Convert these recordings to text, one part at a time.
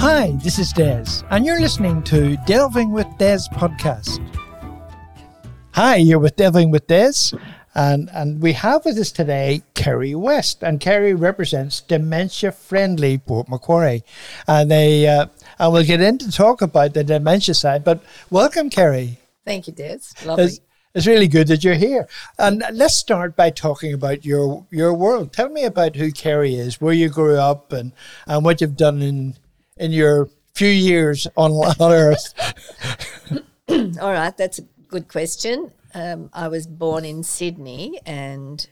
Hi, this is Des, and you're listening to Delving with Des podcast. Hi, you're with Delving with Des, and, and we have with us today Kerry West, and Kerry represents Dementia Friendly Port Macquarie. And they, uh, and we'll get into talk about the dementia side, but welcome, Kerry. Thank you, Des. Lovely. It's, it's really good that you're here. And let's start by talking about your your world. Tell me about who Kerry is, where you grew up, and, and what you've done in in your few years on, on Earth. All right, that's a good question. Um, I was born in Sydney, and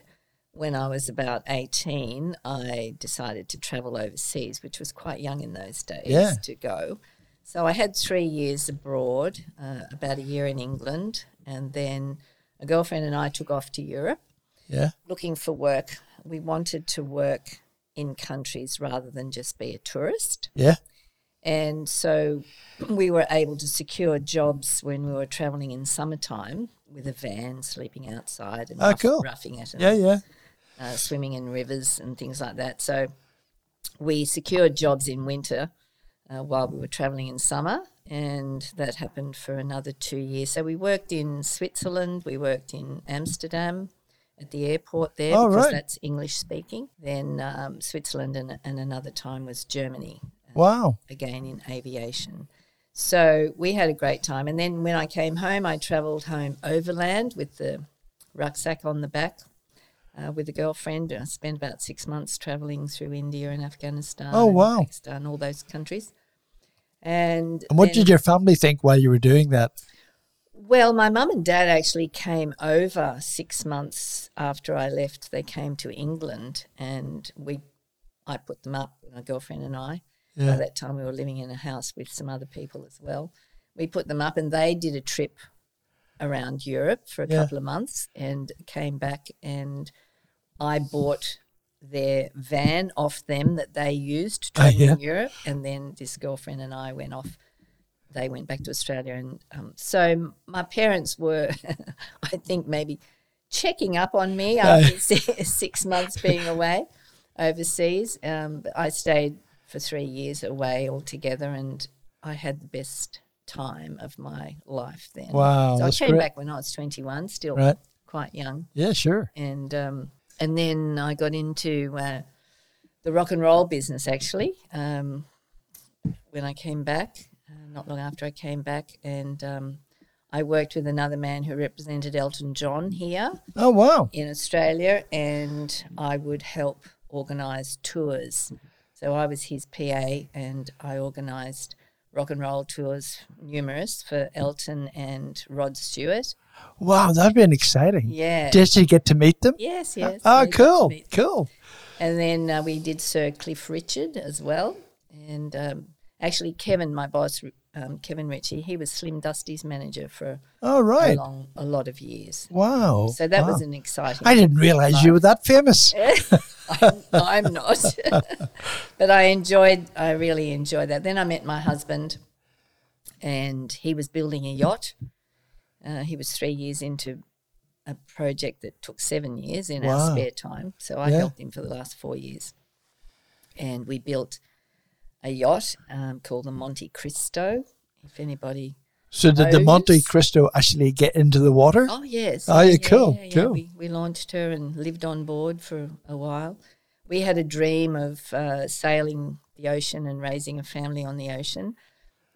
when I was about 18, I decided to travel overseas, which was quite young in those days Yeah. to go. So I had three years abroad, uh, about a year in England, and then a girlfriend and I took off to Europe Yeah. looking for work. We wanted to work in countries rather than just be a tourist. Yeah. And so we were able to secure jobs when we were traveling in summertime with a van, sleeping outside and Ah, rough- cool. roughing it, and Yeah. Yeah. uh, swimming in rivers and things like that. So we secured jobs in winter uh, while we were traveling in summer, and that happened for another two years. So we worked in Switzerland, we worked in Amsterdam at the airport there Oh, because right. that's English speaking. Then um, Switzerland, and, and another time was Germany Wow. again in aviation. So we had a great time. And then when I came home, I travelled home overland with the rucksack on the back uh, with a girlfriend. I spent about six months travelling through India and Afghanistan. Oh, wow. Pakistan, all those countries. And, And what then- did your family think while you were doing that? well, my mum and dad actually came over six months after I left. They came to England, and we, I put them up, my girlfriend and I. Yeah. By that time, we were living in a house with some other people as well. We put them up, and they did a trip around Europe for a Yeah. couple of months, and came back. And I bought their van off them that they used Oh, traveling yeah. in Europe, and then this girlfriend and I went off they went back to Australia. And um, so my parents were, I think, maybe checking up on me after si- six months being away overseas. Um, I stayed for three years away altogether, and I had the best time of my life then. Wow, So I came great. back when I was 21, still Right. quite young Yeah. Sure. and um, and then I got into uh, the rock and roll business actually um, when I came back. Uh, not long after I came back, and um, I worked with another man who represented Elton John here Oh wow. in Australia, and I would help organise tours. So I was his PA, and I organised rock and roll tours, numerous for Elton and Rod Stewart. Wow, that'd been exciting. Yeah. Did you get to meet them? Yes, yes. Oh, cool. Cool. And then uh, we did Sir Cliff Richard as well. And um, actually, Kevin, my boss, um, Kevin Ritchie, he was Slim Dusty's manager for All a, long, a lot of years. Wow. So that was an exciting. I didn't realize you were that famous. I'm, I'm not, but I enjoyed. I really enjoyed that. Then I met my husband, and he was building a yacht. Uh, he was three years into a project that took seven years in Wow. our spare time. So I Yeah. helped him for the last four years, and we built a yacht um, called the Monte Cristo. If anybody, So did the Monte Cristo actually get into the water? oh yes, Oh, yeah, cool, cool. We, we launched her and lived on board for a while. We had a dream of uh, sailing the ocean and raising a family on the ocean,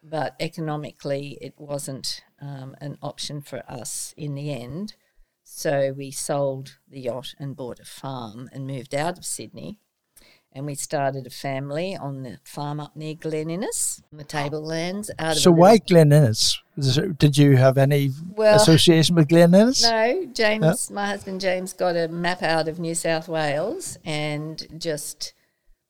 but economically it wasn't um, an option for us in the end. So we sold the yacht and bought a farm and moved out of Sydney. And we started a family on the farm up near Glen Innes, on the tablelands. Out of So why Glen Innes? Did you have any Well- association with Glen Innes? No, James, my husband James got a map out of New South Wales and just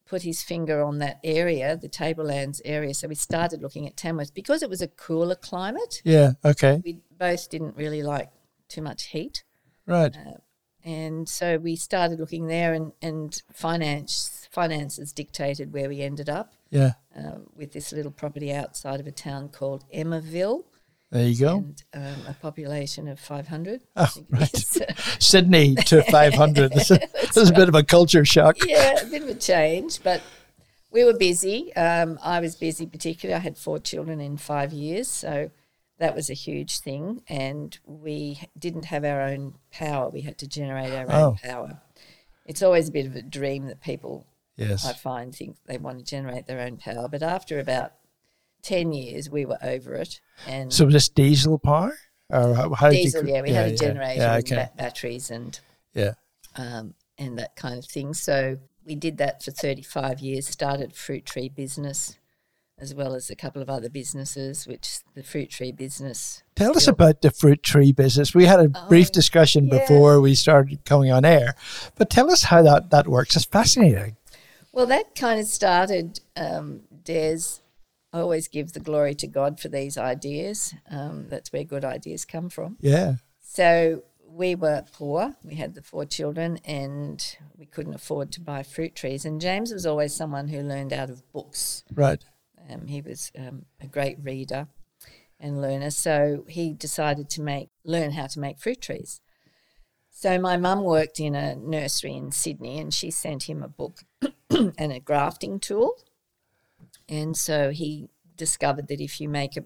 put his finger on that area, the Tablelands area. So we started looking at Tamworth because it was a cooler climate. Yeah. Okay. We both didn't really like too much heat. Right. Uh, And so we started looking there, and, and finance finances dictated where we ended up Yeah. uh, with this little property outside of a town called Emmaville. There you go. and um, a population of 500. Oh, I think it right. Sydney to 500. This is, this is a bit of a culture shock. yeah, a bit of a change, but we were busy. Um, I was busy, particularly. I had four children in five years, so that was a huge thing. And we didn't have our own power; we had to generate our Oh. own power. It's always a bit of a dream that people Yes. I find think they want to generate their own power. But after about ten years, we were over it. And So was this diesel power? Or how, you diesel, cr- yeah, we had a yeah, generator Yeah, and okay. ba- batteries and yeah. um, and that kind of thing. So we did that for 35 years, started fruit tree business as well as a couple of other businesses, which the fruit tree business. Tell us about the fruit tree business. We had a brief Oh, discussion yeah. before we started coming on air, but tell us how that, that works. It's fascinating. Well, that kind of started, um, Des. I always give the glory to God for these ideas. Um, that's where good ideas come from. Yeah. So we were poor. We had the four children, and we couldn't afford to buy fruit trees. And James was always someone who learned out of books. Right. Um, he was um, a great reader and learner, so he decided to make learn how to make fruit trees. So my mum worked in a nursery in Sydney, and she sent him a book and a grafting tool. And so he discovered that if you make a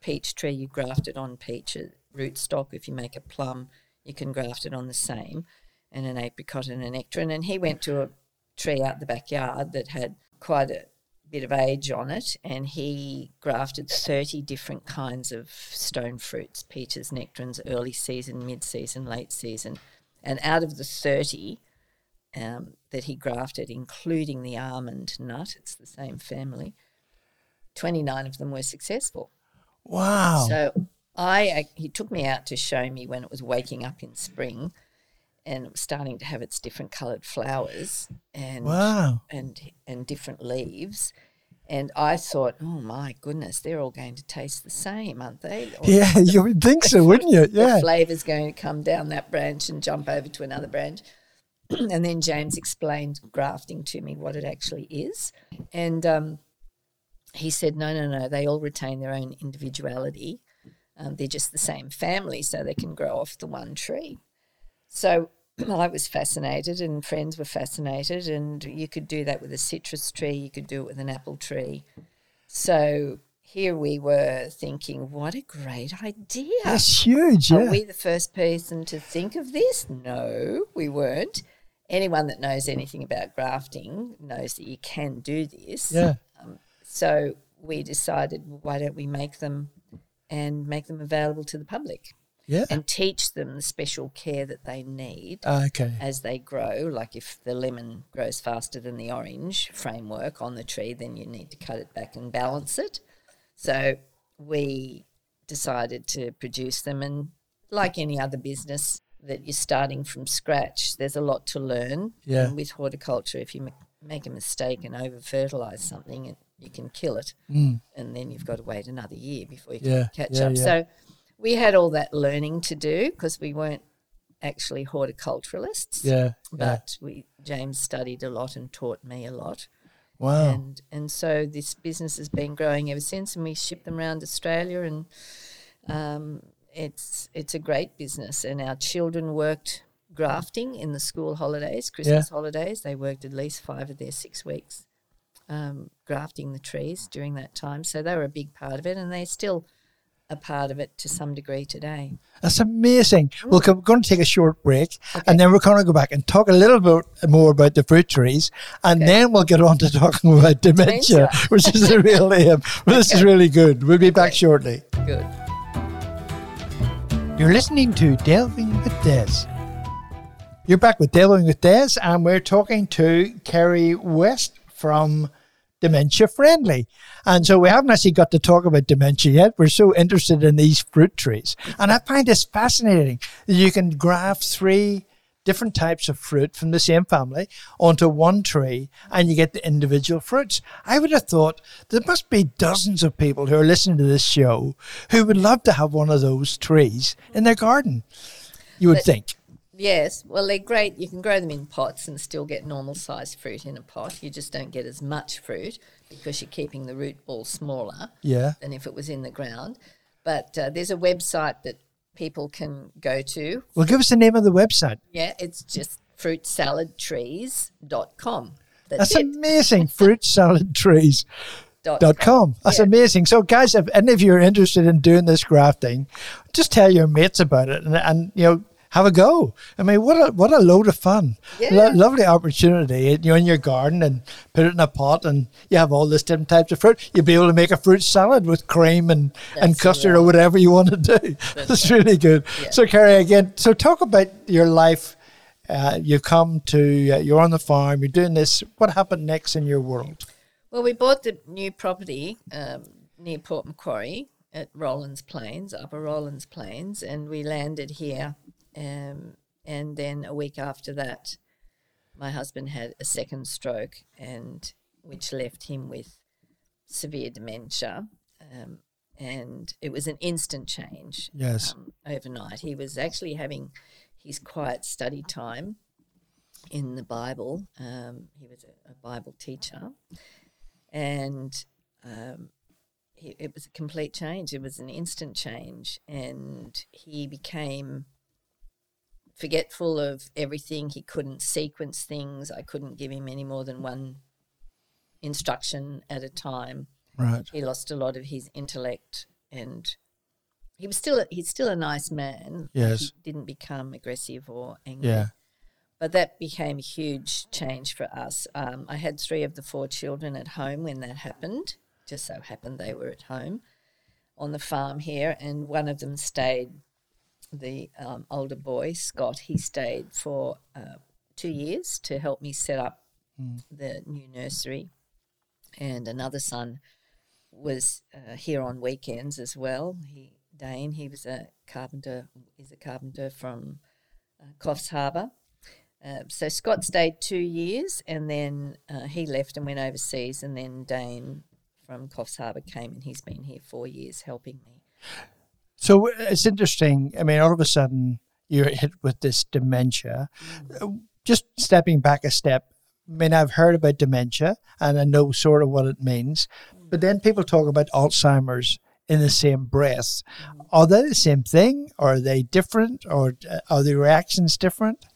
peach tree, you graft it on peach rootstock. If you make a plum, you can graft it on the same, and an apricot and a nectarine. And he went to a tree out the backyard that had quite a bit of age on it, and he grafted 30 different kinds of stone fruits peaches, nectarines, early season, mid season, late season. And out of the 30 um, that he grafted, including the almond nut, it's the same family, 29 of them were successful. Wow. So I, I he took me out to show me when it was waking up in spring, and it was starting to have its different coloured flowers and wow. and and different leaves. And I thought, oh my goodness, they're all going to taste the same, aren't they? Or Yeah, you would think so, wouldn't you? The Yeah. flavour's going to come down that branch and jump over to another branch. and then James explained grafting to me what it actually is. And um, he said, no, no, no, they all retain their own individuality. Um, they're just the same family, so they can grow off the one tree. So I was fascinated, and friends were fascinated, and you could do that with a citrus tree, you could do it with an apple tree. So here we were thinking, what a great idea. That's huge. Are we the first person to think of this? No, we weren't. Anyone that knows anything about grafting knows that you can do this. yeah. Um, so we decided, why don't we make them and make them available to the public Yeah. and teach them the special care that they need Ah, okay. as they grow. Like if the lemon grows faster than the orange framework on the tree, then you need to cut it back and balance it. So we decided to produce them, and like any other business that you're starting from scratch, there's a lot to learn. Yeah. And with horticulture, if you make a mistake and over fertilize something, it, you can kill it, Mm. and then you've got to wait another year before you Yeah, can catch yeah, up. So we had all that learning to do because we weren't actually horticulturalists Yeah. yeah. but we James studied a lot and taught me a lot, Wow. and and so this business has been growing ever since, and we ship them around Australia, and um, it's it's a great business, and our children worked grafting in the school holidays, Christmas holidays. They worked at least five of their six weeks um, grafting the trees during that time, so they were a big part of it, and they still a part of it to some degree today. That's amazing. Well, we're going to take a short break and then we're going to go back and talk a little bit more about the fruit trees and then we'll get on to talking about dementia, Dementia. which is the real aim. But this is really good. We'll be back shortly. Good. You're listening to Delving with Des. You're back with Delving with Des, and we're talking to Kerry West from Dementia Friendly. And so we haven't actually got to talk about dementia yet. We're so interested in these fruit trees. And I find this fascinating that you can graft three different types of fruit from the same family onto one tree and you get the individual fruits. I would have thought there must be dozens of people who are listening to this show who would love to have one of those trees in their garden. You would But- think. Yes, well, they're great. You can grow them in pots and still get normal sized fruit in a pot. You just don't get as much fruit because you're keeping the root ball smaller Yeah. than if it was in the ground. But uh, there's a website that people can go to. Well, give us the name of the website. Yeah, it's just fruitsaladtrees.com. That's, That's it. amazing. Fruit salad trees. Dot dot com. That's Yeah. amazing. So, guys, if any of you are interested in doing this grafting, just tell your mates about it and, and you know have a go. I mean, what a what a load of fun! Yeah. Lo- lovely opportunity. You're in your garden and put it in a pot, and you have all this different types of fruit. You'll be able to make a fruit salad with cream and and That's custard or whatever you want to do. That's really good. Yeah. So, Kerry, again, so talk about your life. Uh, you come to uh, you're on the farm. You're doing this. What happened next in your world? Well, we bought the new property um, near Port Macquarie at Rollands Plains, Upper Rollands Plains, and we landed here. Um, and then a week after that, my husband had a second stroke, and which left him with severe dementia. Um, and it was an instant change Yes. um, overnight. He was actually having his quiet study time in the Bible. Um, he was a, a Bible teacher, and um, he, it was a complete change. It was an instant change, and he became forgetful of everything. He couldn't sequence things. I couldn't give him any more than one instruction at a time Right. he lost a lot of his intellect and he was still a, he's still a nice man Yes. he didn't become aggressive or angry Yeah. but that became a huge change for us um, i had three of the four children at home when that happened just so happened they were at home on the farm here and one of them stayed the um, older boy scott he stayed for uh, two years to help me set up the new nursery and another son was uh, here on weekends as well. He Dane, he was a carpenter. Is a carpenter from uh, Coffs Harbour. Uh, so Scott stayed two years, and then uh, he left and went overseas. And then Dane from Coffs Harbour came, and he's been here four years helping me. So it's interesting. I mean, all of a sudden you're hit with this dementia. Uh, Just stepping back a step. I mean, I've heard about dementia and I know sort of what it means, but then people talk about Alzheimer's in the same breath. Are they the same thing? Or are they different? Or uh, are the reactions different?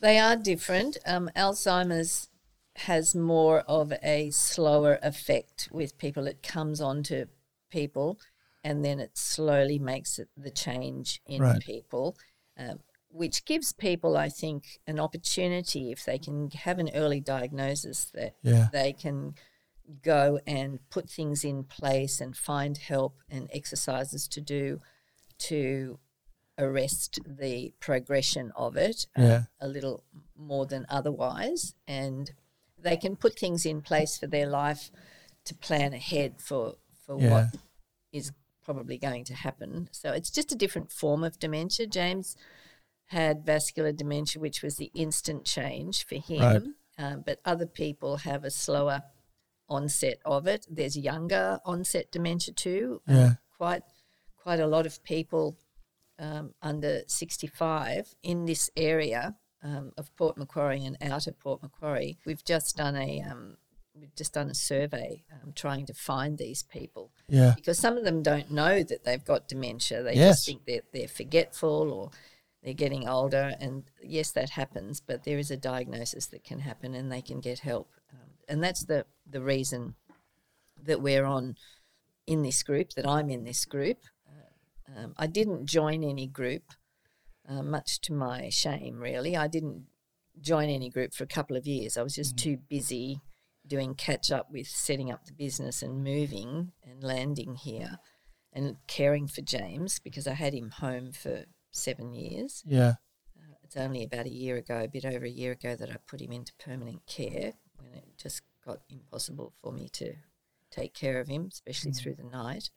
They are different. Um, Alzheimer's has more of a slower effect with people. It comes on to people and then it slowly makes it the change in Right. people, um, which gives people, I think, an opportunity if they can have an early diagnosis that Yeah. they can go and put things in place and find help and exercises to do to arrest the progression of it uh, Yeah. a little more than otherwise and they can put things in place for their life to plan ahead for for Yeah. what is probably going to happen so it's just a different form of dementia james had vascular dementia which was the instant change for him Right. um, but other people have a slower onset of it there's younger onset dementia too Um, Yeah. quite quite a lot of people um, under 65 in this area um, of Port Macquarie and out of Port Macquarie. We've just done a um, we've just done a survey um, trying to find these people Yeah. because some of them don't know that they've got dementia. They Yes. just think they're, they're forgetful or they're getting older. And yes, that happens, but there is a diagnosis that can happen and they can get help. Um, and that's the, the reason that we're on in this group, that I'm in this group. Uh, um, I didn't join any group, uh, much to my shame, really. I didn't join any group for a couple of years. I was just too busy doing catch up with setting up the business and moving and landing here and caring for James because I had him home for seven years. Yeah. It's only about a year ago, a bit over a year ago, that I put him into permanent care when it just got impossible for me to take care of him, especially through the night.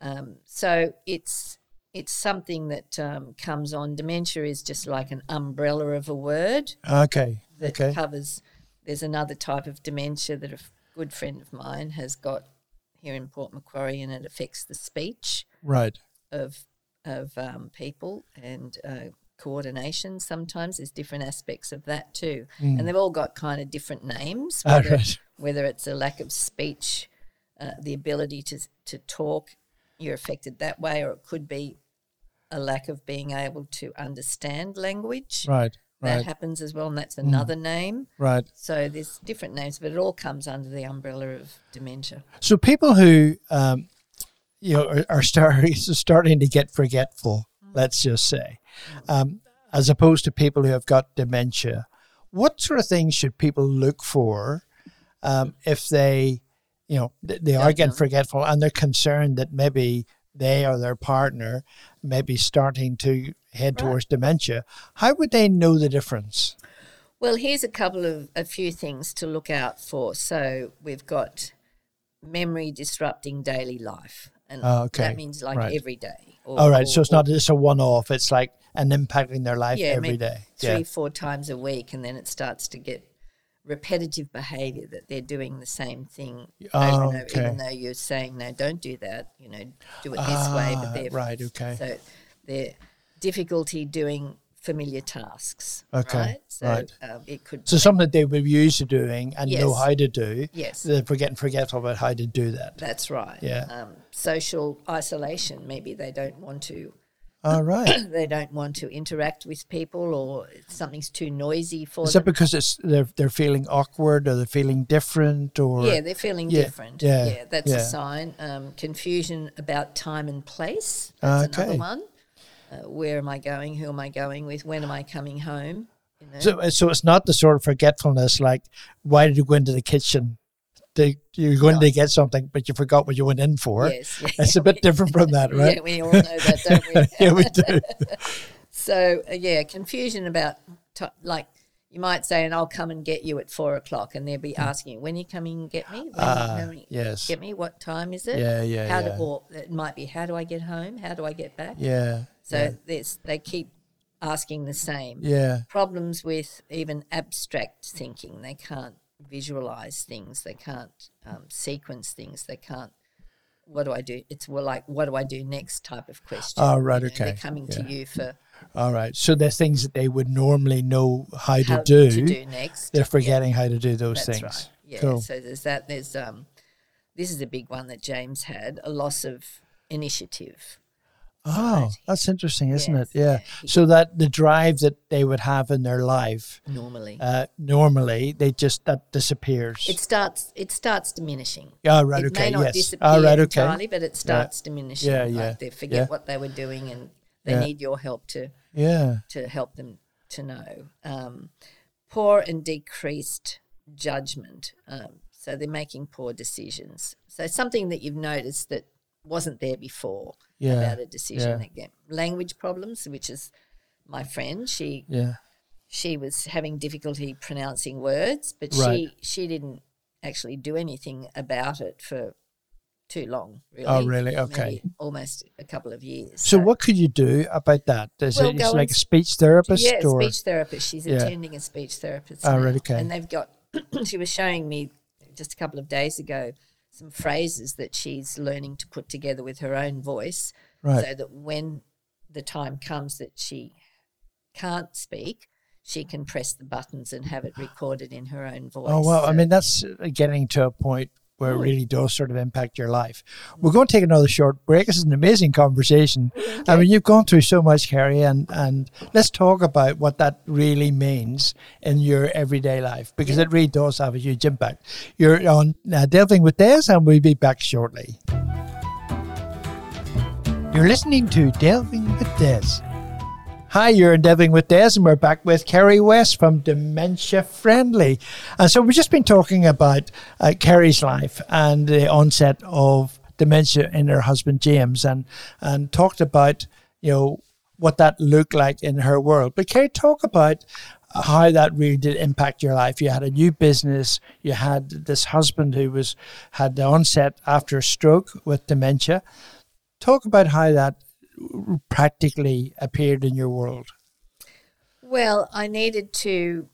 Um, so it's it's something that um, comes on. Dementia is just like an umbrella of a word Okay. that Okay. covers. There's another type of dementia that a good friend of mine has got here in Port Macquarie, and it affects the speech Right. of of um, people and uh, coordination. Sometimes there's different aspects of that too, and they've all got kind of different names. Ah, Whether, right. whether it's a lack of speech, uh, the ability to to talk, you're affected that way, or it could be a lack of being able to understand language Right. That Right. happens as well, and that's another name. Right. So there's different names, but it all comes under the umbrella of dementia. So people who um, you know are, are starting starting to get forgetful, let's just say, um, as opposed to people who have got dementia, what sort of things should people look for um, if they, you know, th- they are getting forgetful and they're concerned that maybe they or their partner may be starting to head Right. towards dementia? How would they know the difference? Well, here's a couple of a few things to look out for. So we've got memory disrupting daily life, and Oh, okay. that means like Right. every day. Or, All right, so or- it's not just a one-off; it's like an impact in their life yeah, every day. three, Yeah. four times a week, and then it starts to get repetitive behaviour that they're doing the same thing Oh, over and over, okay. even though you're saying no, don't do that. You know, do it this way, Ah, but they're right, okay. So they're difficulty doing familiar tasks. Okay, right. So right. Um, it could. So something that they were used to doing and know how to do. Yes. They're forgetting forgetful about how to do that. That's right. Yeah. Um, social isolation. Maybe they don't want to. All right. They don't want to interact with people, or something's too noisy for Is them. that because it's they're they're feeling awkward or they're feeling different or Yeah, they're feeling Yeah, different. yeah, Yeah, that's yeah. a sign. Um, confusion about time and place. That's Okay. another one. Uh, where am I going? Who am I going with? When am I coming home? You know? so so it's not the sort of forgetfulness like why did you go into the kitchen? To, you're going No. to get something, but you forgot what you went in for. yes, yeah, It's a bit different from that, right? Yeah, we all know that, don't we? yeah, we do. So uh, yeah, confusion about t- like you might say, and I'll come and get you at four o'clock, and they'll be asking you, when you coming and get me? When Hmm. You coming yes. get me? What time is it? Yeah, yeah, How yeah. Do, or it might be, how do I get home? How do I get back? Yeah. So yeah. they keep asking the same. yeah. Problems with even abstract thinking. They can't visualize things. They can't um, sequence things. They can't. What do I do? It's well, like what do I do next type of question. Oh, right, You know, They're coming yeah. to you for All right. So there's things that they would normally know how, how to do. to do next. They're forgetting how to do those That's things. right. Yeah. Cool. So there's that. There's um, this is a big one that James had: a loss of initiative. Oh, that's interesting, isn't Yes, it? Yeah. yeah. So that the drive that they would have in their life, Normally, uh, normally they just that disappears. it starts. It starts diminishing. oh, right. it okay. may not yes. disappear All right. Okay. entirely, but it starts diminishing. Yeah, like yeah, They forget yeah. what they were doing, and they Yeah. need your help to Yeah. to help them to know. Um, poor and decreased judgment. Um, so they're making poor decisions. So something that you've noticed that wasn't there before Yeah. about a decision. yeah. Again, language problems, which is my friend. She Yeah. she was having difficulty pronouncing words, but Right. she she didn't actually do anything about it for too long. Really. Oh, really? Maybe Okay. almost a couple of years. So what could you do about that? Is Well, it like a speech therapist yeah, or speech therapist. She's Yeah. attending a speech therapist. Oh, now. right, okay. And they've got. she was showing me just a couple of days ago some phrases that she's learning to put together with her own voice, right? so that when the time comes that she can't speak, she can press the buttons and have it recorded in her own voice. Oh well, I mean that's uh, getting to a point where it Mm. really does sort of impact your life. We're going to take another short break. This is an amazing conversation. I mean, you've gone through so much, Kerry, and and let's talk about what that really means in your everyday life because it really does have a huge impact. You're on uh, delving with Des, and we'll be back shortly. You're listening to Delving with Des. Hi, you're in Delving with Des, and we're back with Kerry West from Dementia Friendly. And so we've just been talking about uh, Kerry's life and the onset of dementia in her husband James, and and talked about you know what that looked like in her world. But Kerry, talk about how that really did impact your life. You had a new business. You had this husband who was had the onset after a stroke with dementia. Talk about how that practically appeared in your world. Well, I needed to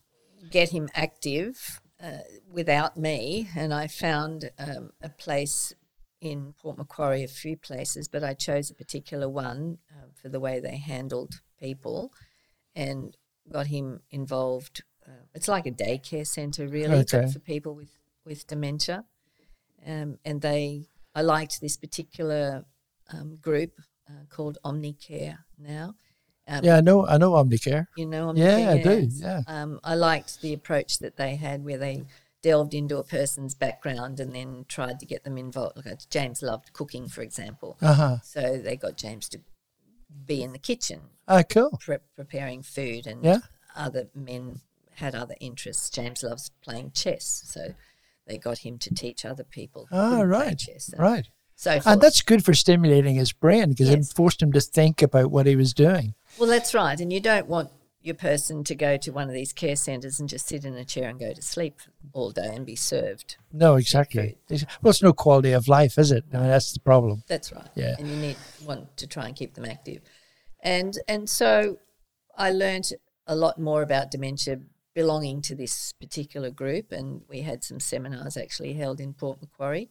get him active uh, without me, and I found um, a place in Port Macquarie, a few places, but I chose a particular one uh, for the way they handled people and got him involved. Uh, it's like a daycare centre, really, Okay. but for people with, with dementia. Um, and they, I liked this particular um, group uh, called Omnicare now, Um, Yeah, I know. I know Omnicare. You know, I'm Yeah, I do, yeah. Um, I liked the approach that they had where they delved into a person's background and then tried to get them involved. Like uh, James loved cooking, for example. Uh huh. So they got James to be in the kitchen Ah, cool. pre- preparing food, and Yeah. other men had other interests. James loves playing chess, so they got him to teach other people. Ah, right. chess and Right. So forth. And that's good for stimulating his brain because Yes. it forced him to think about what he was doing. well, that's right. And you don't want your person to go to one of these care centres and just sit in a chair and go to sleep all day and be served. No, exactly. Well, it's no quality of life, is it? I mean, that's the problem. That's right. Yeah. And you need want to try and keep them active. And and so I learnt a lot more about dementia belonging to this particular group and we had some seminars actually held in Port Macquarie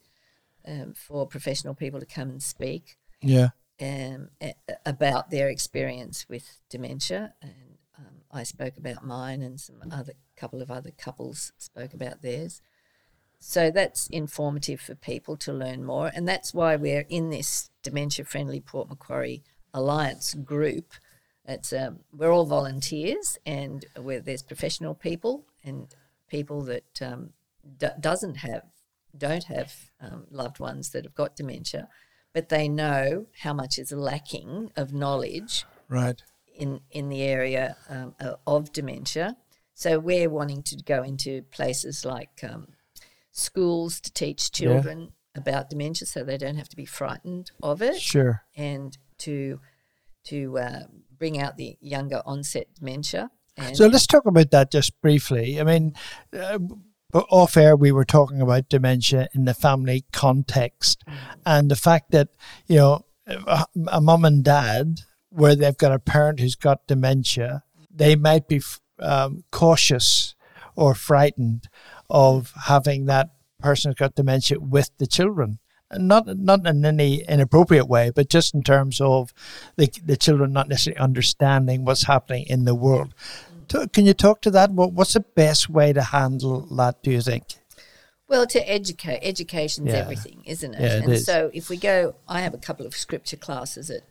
um, for professional people to come and speak Yeah. um, a- about their experience with dementia and um, I spoke about mine and some other couple of other couples spoke about theirs. So that's informative for people to learn more, and that's why we're in this dementia friendly Port Macquarie Alliance group. It's um, we're all volunteers, and where there's professional people and people that um, d- doesn't have don't have um, loved ones that have got dementia, but they know how much is lacking of knowledge Right. in in the area um, of dementia. So we're wanting to go into places like um, schools to teach children about dementia, so they don't have to be frightened of it, Sure. and to to uh, bring out the younger onset dementia. And So let's talk about that just briefly. I mean, uh, but off air, we were talking about dementia in the family context and the fact that, you know, a, a mum and dad, where they've got a parent who's got dementia, they might be f- um, cautious or frightened of having that person who's got dementia with the children. And Not not in any inappropriate way, but just in terms of the, the children not necessarily understanding what's happening in the world. Can you talk to that? What, what's the best way to handle that, do you think? Well, to educate, education's Yeah. everything, isn't it? Yeah, it and is. so if we go, I have a couple of scripture classes at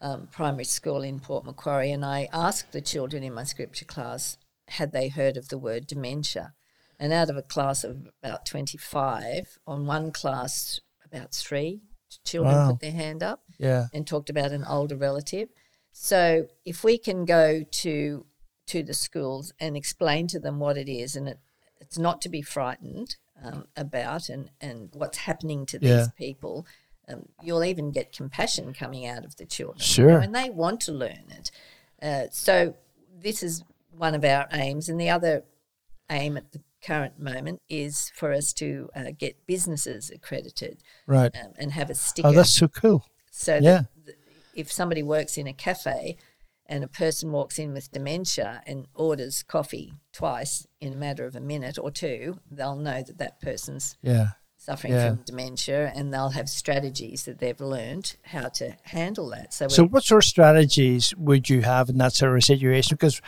um, primary school in Port Macquarie, and I asked the children in my scripture class, had they heard of the word dementia? And out of a class of about 25, on one class, about three children Wow. put their hand up Yeah. and talked about an older relative. So if we can go to to the schools and explain to them what it is, and it, it's not to be frightened um, about, and and what's happening to these Yeah. people, um, you'll even get compassion coming out of the children, you Sure. know, and they want to learn it. Uh, so this is one of our aims, and the other aim at the current moment is for us to uh, get businesses accredited Right. um, and have a sticker Oh, that's so cool. so Yeah. that th- if somebody works in a cafe and a person walks in with dementia and orders coffee twice in a matter of a minute or two, they'll know that that person's Yeah. suffering Yeah. from dementia and they'll have strategies that they've learned how to handle that. So, So, what sort of strategies would you have in that sort of situation? Because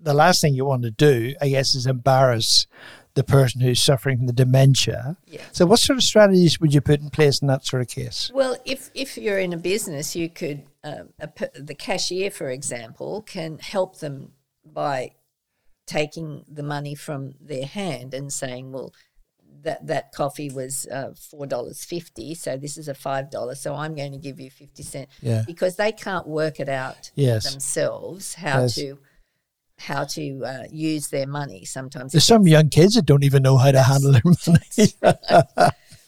the last thing you want to do, I guess, is embarrass the person who's suffering from the dementia. Yeah. So, what sort of strategies would you put in place in that sort of case? Well, if, if you're in a business, you could, um, a, the cashier, for example, can help them by taking the money from their hand and saying, well, that, that coffee was uh, $4.50, so this is a $5, so I'm going to give you 50 cents. Yeah. Because they can't work it out Yes. themselves how to how to uh, use their money. Sometimes There's some young kids that don't even know how to handle their money.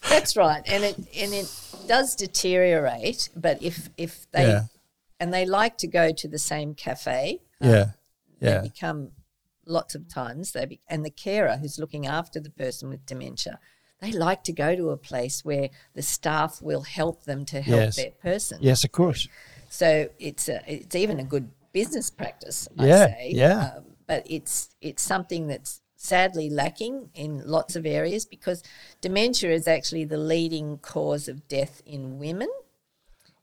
That's right, and it and it does deteriorate. But if if they Yeah. and they like to go to the same cafe, yeah. they Yeah. become lots of times they be, and the carer who's looking after the person with dementia, they like to go to a place where the staff will help them to help Yes. their person. Yes, of course. So it's a, it's even a good business practice, I Yeah, say. yeah. Um, but it's it's something that's sadly lacking in lots of areas because dementia is actually the leading cause of death in women.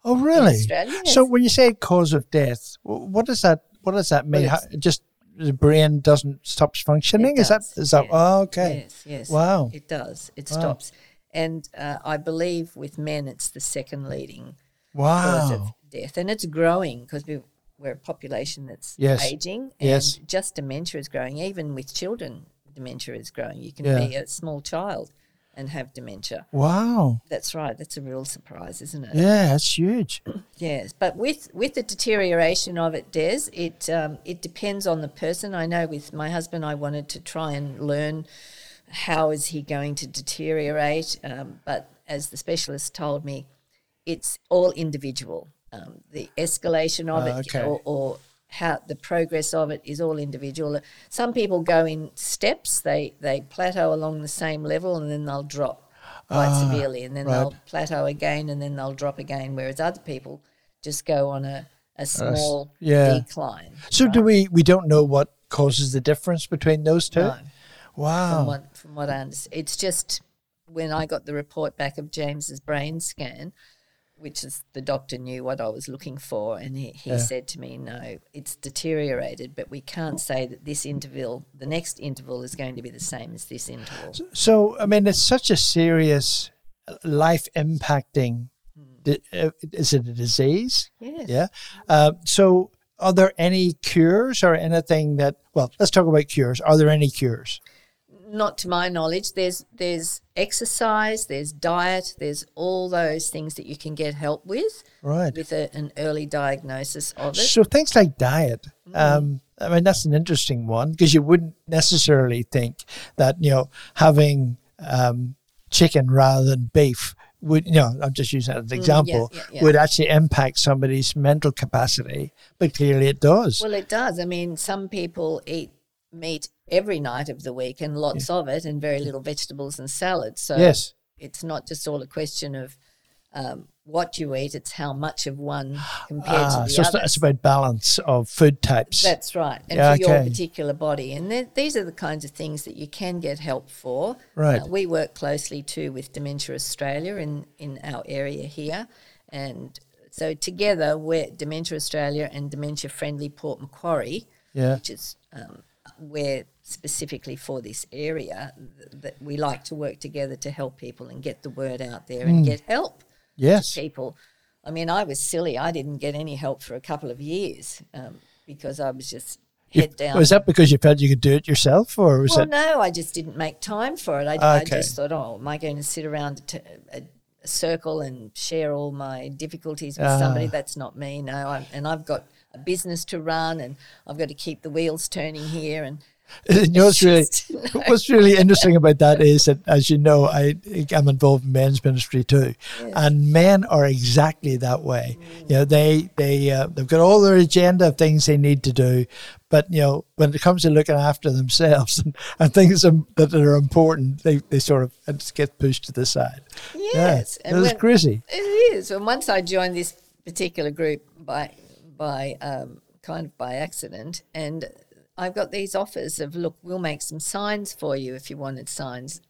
Oh, really? So, when you say cause of death, what does that? What does that mean? How, just the brain doesn't stops functioning? It Is that does, is that? Oh, okay. Yes, yes. Wow. It does. It Wow. stops. And uh, I believe with men, it's the second leading cause of Wow. death, and it's growing because we we're a population that's Yes. aging, and Yes. just dementia is growing. Even with children, dementia is growing. You can Yeah. be a small child and have dementia. Wow. That's right. That's a real surprise, isn't it? Yeah, that's huge. Yes, but with with the deterioration of it, Des, it um, it depends on the person. I know with my husband, I wanted to try and learn how is he going to deteriorate, um, but as the specialist told me, it's all individual. Um, the escalation of Ah, it, okay. or, or how the progress of it is all individual. Some people go in steps; they they plateau along the same level, and then they'll drop quite severely, and then right. they'll plateau again, and then they'll drop again. Whereas other people just go on a, a small yeah. decline. So do we? We don't know what causes the difference between those two. No, Wow. from what from what I understand, it's just when I got the report back of James's brain scan, which is the doctor knew what I was looking for, and he, he Yeah. said to me, "No, it's deteriorated, but we can't say that this interval, the next interval, is going to be the same as this interval." So, I mean, it's such a serious, life impacting. di- uh, Is it a disease? Yes. Yeah. Uh, so, are there any cures or anything that? Well, let's talk about cures. Are there any cures? Not to my knowledge. There's there's exercise, there's diet, there's all those things that you can get help with Right. with a, an early diagnosis of it. So things like diet. Mm. Um, I mean, that's an interesting one because you wouldn't necessarily think that you know having um, chicken rather than beef would you know I'm just using that as an example Mm, yeah, yeah. would actually impact somebody's mental capacity, but clearly it does. Well, it does. I mean, some people eat meat every night of the week and lots of it, and very little vegetables and salad. So yes. it's not just all a question of um, what you eat; it's how much of one compared Ah, to the so other. not, it's about balance of food types. That's right, and Yeah, for your particular body. And th- these are the kinds of things that you can get help for. Right. Uh, we work closely too with Dementia Australia in, in our area here. And so together, we're Dementia Australia and Dementia Friendly Port Macquarie, yeah. which is um, where specifically for this area th- that we like to work together to help people and get the word out there Hmm. and get help Yes. people. I mean, I was silly. I didn't get any help for a couple of years um, because I was just head down. Was that because you felt you could do it yourself, or was well, it? no, I just didn't make time for it. I, I just thought, oh, am I going to sit around a, t- a, a circle and share all my difficulties with somebody? Ah. That's not me. No, I'm, and I've got a business to run, and I've got to keep the wheels turning here. And You know, what's really no. what's really interesting about that is that, as you know, I am involved in men's ministry too, and men are exactly that way. You know, they they uh, they've got all their agenda of things they need to do, but you know, when it comes to looking after themselves and, and things that are important, they, they sort of get pushed to the side. Yes, yeah, when- crazy. It is. And once I joined this particular group by by um, kind of by accident, and I've got these offers of look, we'll make some signs for you if you wanted signs.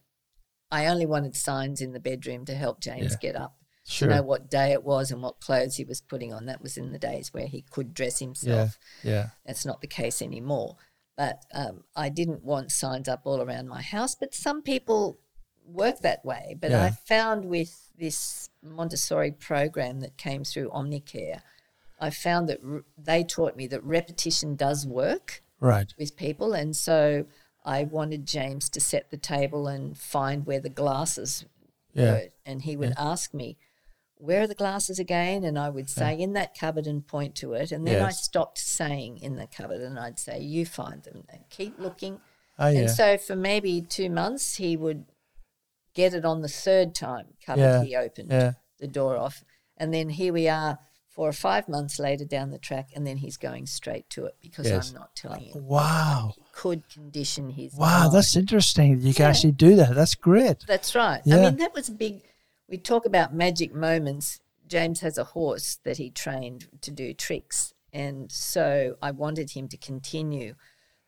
I only wanted signs in the bedroom to help James Yeah. get up. Sure. To know what day it was and what clothes he was putting on. That was in the days where he could dress himself. Yeah, yeah. That's not the case anymore. But um, I didn't want signs up all around my house. But some people work that way. But Yeah. I found with this Montessori program that came through Omnicare, I found that r- they taught me that repetition does work right. with people. And so I wanted James to set the table and find where the glasses Yeah. were. And he would ask me, where are the glasses again? And I would say, in that cupboard and point to it. And then I stopped saying in the cupboard and I'd say, you find them and keep looking. Oh yeah. And so for maybe two months, he would get it on the third time cupboard Yeah, he opened yeah. the door off. And then here we are four or five months later down the track, and then he's going straight to it because Yes. I'm not telling him. wow. He could condition his Wow, mind. that's interesting. You can Yeah. actually do that. That's great. That's right. Yeah. I mean, that was a big. We talk about magic moments. James has a horse that he trained to do tricks. And so I wanted him to continue.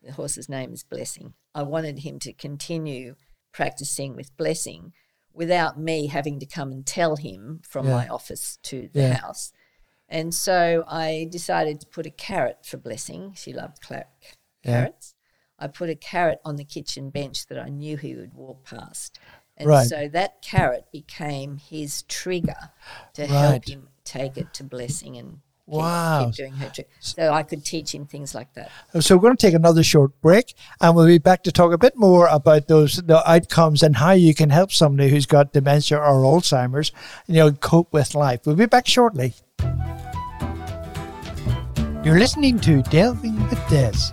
The horse's name is Blessing. I wanted him to continue practicing with Blessing without me having to come and tell him from Yeah. my office to the house. And so I decided to put a carrot for Blessing. She loved cla- Yeah. carrots. I put a carrot on the kitchen bench that I knew he would walk past. And Right. so that carrot became his trigger to help him take it to blessing and keep, Wow. keep doing her trick. So I could teach him things like that. So we're going to take another short break, and we'll be back to talk a bit more about those the outcomes and how you can help somebody who's got dementia or Alzheimer's, you know, cope with life. We'll be back shortly. You're listening to Delving with Des.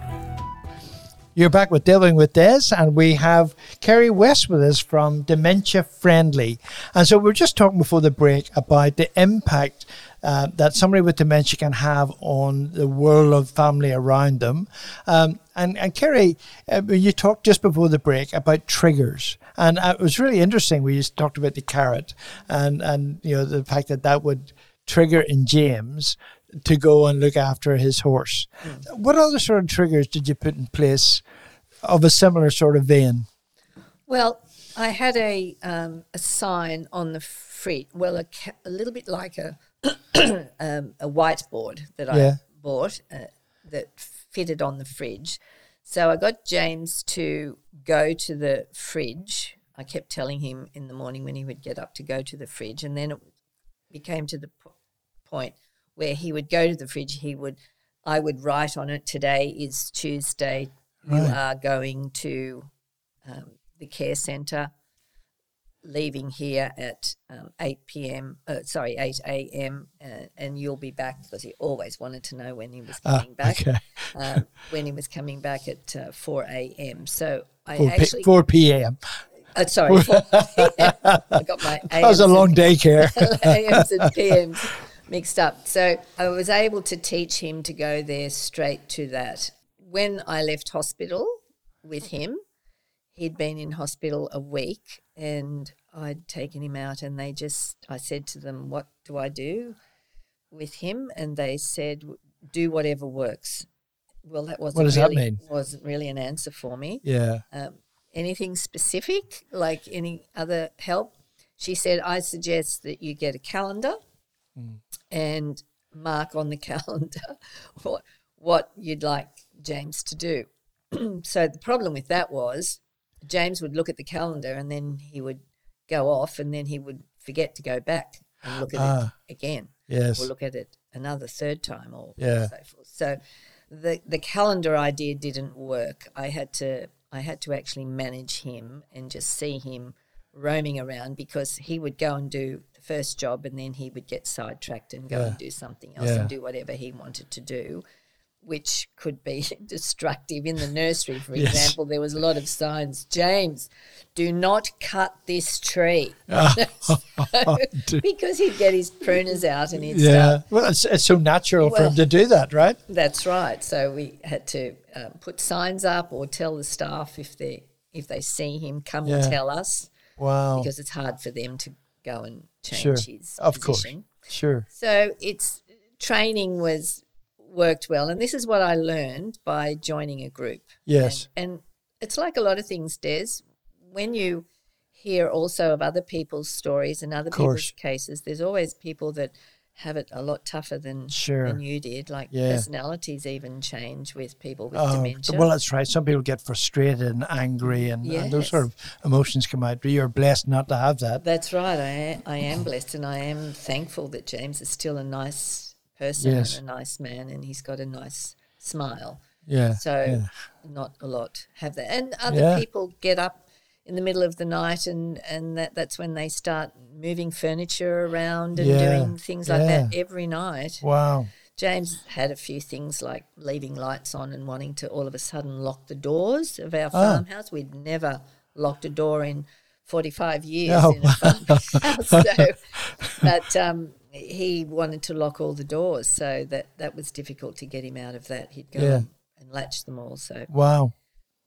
You're back with Delving with Des, and we have Kerry West with us from Dementia Friendly. And so we are just talking before the break about the impact uh, that somebody with dementia can have on the world of family around them. Um, and, and Kerry, uh, you talked just before the break about triggers. And uh, it was really interesting. We just talked about the carrot and, and you know the fact that that would trigger in James to go and look after his horse. What other sort of triggers did you put in place of a similar sort of vein? Well, I had a um, a sign on the fridge. Well, a, ca- a little bit like a um, a whiteboard that I Yeah. bought uh, that fitted on the fridge. So I got James to go to the fridge. I kept telling him in the morning when he would get up to go to the fridge, and then it became to the po- point where he would go to the fridge. He would, I would write on it. Today is Tuesday. You are going to um, the care centre, leaving here at um, 8 p.m. Uh, sorry, 8 a.m. Uh, and you'll be back because he always wanted to know when he was Ah, coming back. okay. um, when he was coming back at uh, 4 a.m. So I 4, p- actually, 4 p.m. uh, sorry, 4 p.m. I got my That was a long and- daycare. AMs and PMs mixed up. So I was able to teach him to go there straight to that. When I left hospital with him, he'd been in hospital a week and I'd taken him out and they just, I said to them, What do I do with him? And they said, Do whatever works. Well, that wasn't does that really, mean? wasn't really an answer for me yeah. um, anything specific, like any other help, she said, I suggest that you get a calendar and mark on the calendar what, what you'd like James to do. so the problem with that was James would look at the calendar and then he would go off and then he would forget to go back and look at Ah. it again Yes. or look at it another third time or Yeah. so forth. So the the calendar idea didn't work. I had to I had to actually manage him and just see him roaming around because he would go and do the first job and then he would get sidetracked and go Yeah. and do something else Yeah. and do whatever he wanted to do. Which could be destructive in the nursery, for Yes. example. There was a lot of signs. James, do not cut this tree because he'd get his pruners out and he'd start yeah. Well, it's, it's so natural for him to do that, right? that's right. So we had to um, put signs up or tell the staff if they if they see him, come Yeah. and tell us Wow. because it's hard for them to go and change Sure. his Of course. Sure. So it's training was worked well, and this is what I learned by joining a group. Yes. And, and it's like a lot of things, Des. When you hear also of other people's stories and other people's cases, there's always people that have it a lot tougher than Sure. than you did. Like Yeah. personalities even change with people with Oh, dementia. well, that's right. Some people get frustrated and angry, and, and those sort of emotions come out. But you're blessed not to have that. That's right. I am, I am blessed, and I am thankful that James is still a nice person Yes. and a nice man, and he's got a nice smile. Yeah. So yeah. not a lot have that. And other Yeah. people get up in the middle of the night and, and that, that's when they start moving furniture around and Yeah, doing things like that every night. Wow. James had a few things like leaving lights on and wanting to all of a sudden lock the doors of our Ah. farmhouse. We'd never locked a door in 45 years Oh, in a farmhouse. so, but um, he wanted to lock all the doors, so that, that was difficult to get him out of that. He'd go Yeah. and, and latch them all. So Wow.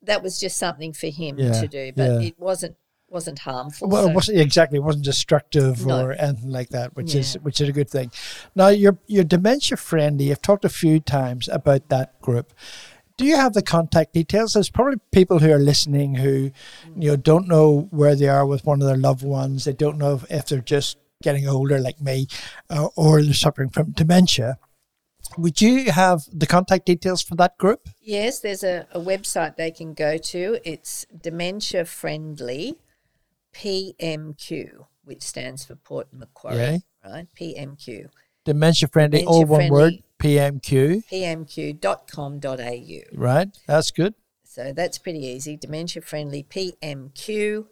That was just something for him Yeah, to do, but yeah. it wasn't wasn't harmful. Well, so- it wasn't exactly. It wasn't destructive No. or anything like that, which is which is a good thing. Now, you're you're dementia friendly. I've talked a few times about that group. Do you have the contact details? There's probably people who are listening who, you know, don't know where they are with one of their loved ones. They don't know if, if they're just getting older, like me, uh, or they're suffering from dementia. Would you have the contact details for that group? Yes, there's a, a website they can go to. It's Dementia Friendly PMQ, which stands for Port Macquarie, Yeah. right? PMQ. Dementia friendly, Dementia all one word, friendly. PMQ. pmq.com.au. Right, that's good. So that's pretty easy. Dementia friendly pmq.com.au.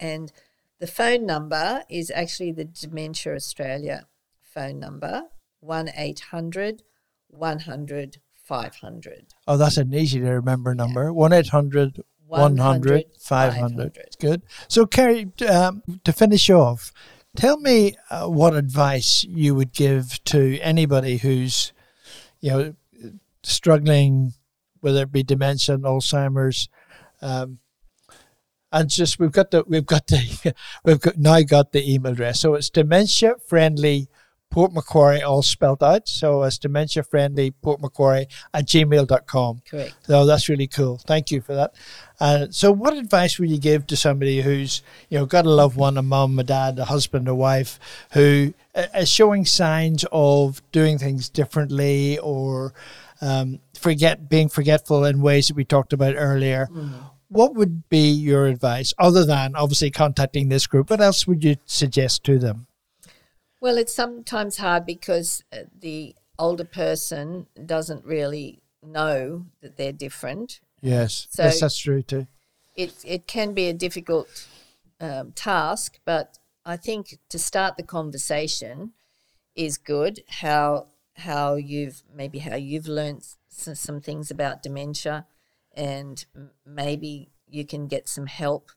And the phone number is actually the Dementia Australia phone number 1 800 100 500. Oh, that's an easy to remember number. 1 800 100 500. Good. So, Kerry, um, to finish off, tell me uh, what advice you would give to anybody who's, you know, struggling, whether it be dementia, Alzheimer's, um, and just we've got the we've got the we've got now got the email address. So it's dementia friendly Port Macquarie all spelled out. So it's dementia friendly Port Macquarie at gmail.com. Correct. So that's really cool. Thank you for that. Uh, so what advice would you give to somebody who's, you know, got a loved one, a mum, a dad, a husband, a wife, who is showing signs of doing things differently or um, forget being forgetful in ways that we talked about earlier? Mm. What would be your advice other than obviously contacting this group? What else would you suggest to them? Well, it's sometimes hard because uh, the older person doesn't really know that they're different. Yes, so yes, that's true too. It it can be a difficult um, task, but I think to start the conversation is good. How how you've maybe how you've learned some things about dementia, and maybe you can get some help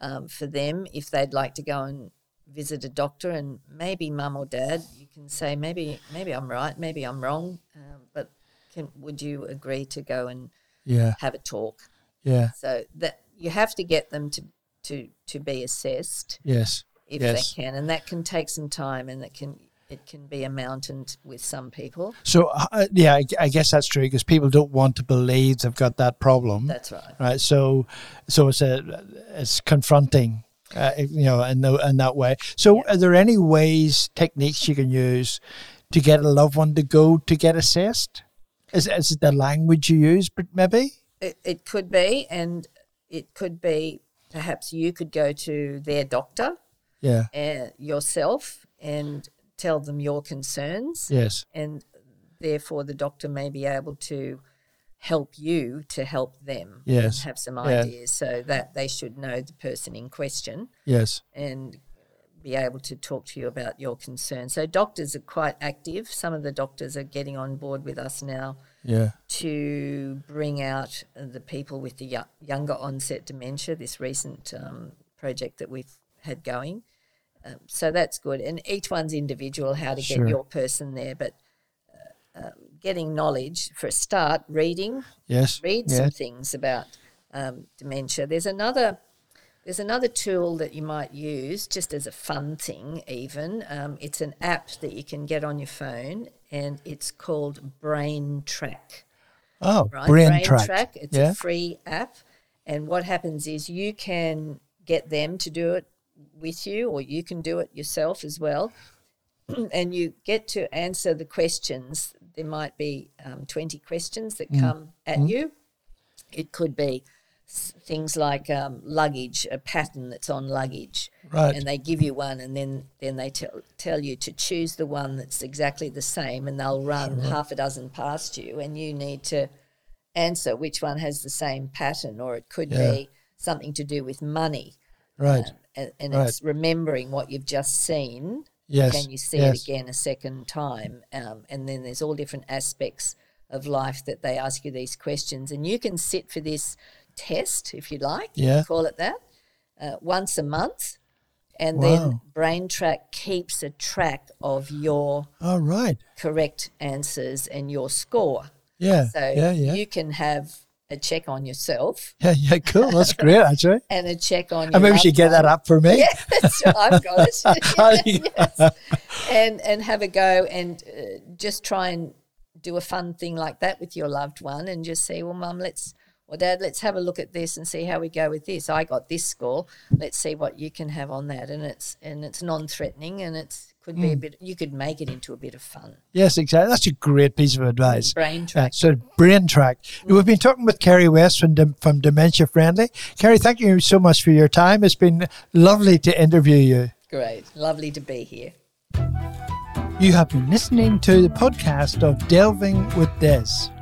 um, for them if they'd like to go and visit a doctor and maybe mum or dad you can say maybe maybe I'm right maybe I'm wrong um, but can would you agree to go and yeah have a talk yeah so that you have to get them to to to be assessed yes if yes. they can and that can take some time and that can it can be a mountain with some people. So uh, yeah, I, I, guess that's true because people don't want to believe they've got that problem. That's right. Right. So so it's a it's confronting uh, you know, in, the, in that way. So, are there any ways, techniques you can use to get a loved one to go to get assessed? Is, is it the language you use, maybe? It, it could be, and it could be perhaps you could go to their doctor, yeah, uh, yourself, and tell them your concerns, yes, and therefore the doctor may be able to help you to help them yes. have some ideas so that they should know the person in question yes. and be able to talk to you about your concern. so doctors are quite active. Some of the doctors are getting on board with us now yeah. to bring out the people with the younger onset dementia this recent um, project that we've had going. Um, so that's good. And each one's individual how to sure. get your person there. But um, getting knowledge for a start, reading. Yes. Read some things about um, dementia. There's another. There's another tool that you might use just as a fun thing, even. Um, it's an app that you can get on your phone, and it's called Brain Track. Oh, right? Brain, Brain Track. Track. It's yeah. a free app. And what happens is you can get them to do it with you, or you can do it yourself as well. and you get to answer the questions there might be um, 20 questions that mm. come at mm. you. It could be things like um, luggage, a pattern that's on luggage, right. and they give you one, and then then they tell tell you to choose the one that's exactly the same, and they'll run sure. half a dozen past you, and you need to answer which one has the same pattern, or it could yeah. be something to do with money, right? Um, and, and right. it's remembering what you've just seen Yes. Can you see yes. it again a second time? Um, and then there's all different aspects of life that they ask you these questions. And you can sit for this test, if you like, yeah. You call it that, uh, once a month. And wow. then Brain Track keeps a track of your oh, right. correct answers and your score. Yeah. So yeah, yeah. you can have a check on yourself. Yeah, yeah, cool. That's great, actually. and a check on. And maybe you should get that up for me. Yeah. I've got it. yes. And and have a go and uh, just try and do a fun thing like that with your loved one, and just say, well, mum, let's or dad, let's have a look at this and see how we go with this. I got this score. Let's see what you can have on that, and it's and it's non-threatening, and it's could be mm. a bit. You could make it into a bit of fun. Yes, exactly. That's a great piece of advice. Brain track. so brain track. Mm. We've been talking with Kerry West from from Dementia Friendly. Kerry, thank you so much for your time. It's been lovely to interview you. Great, lovely to be here. You have been listening to the podcast of Delving with Des.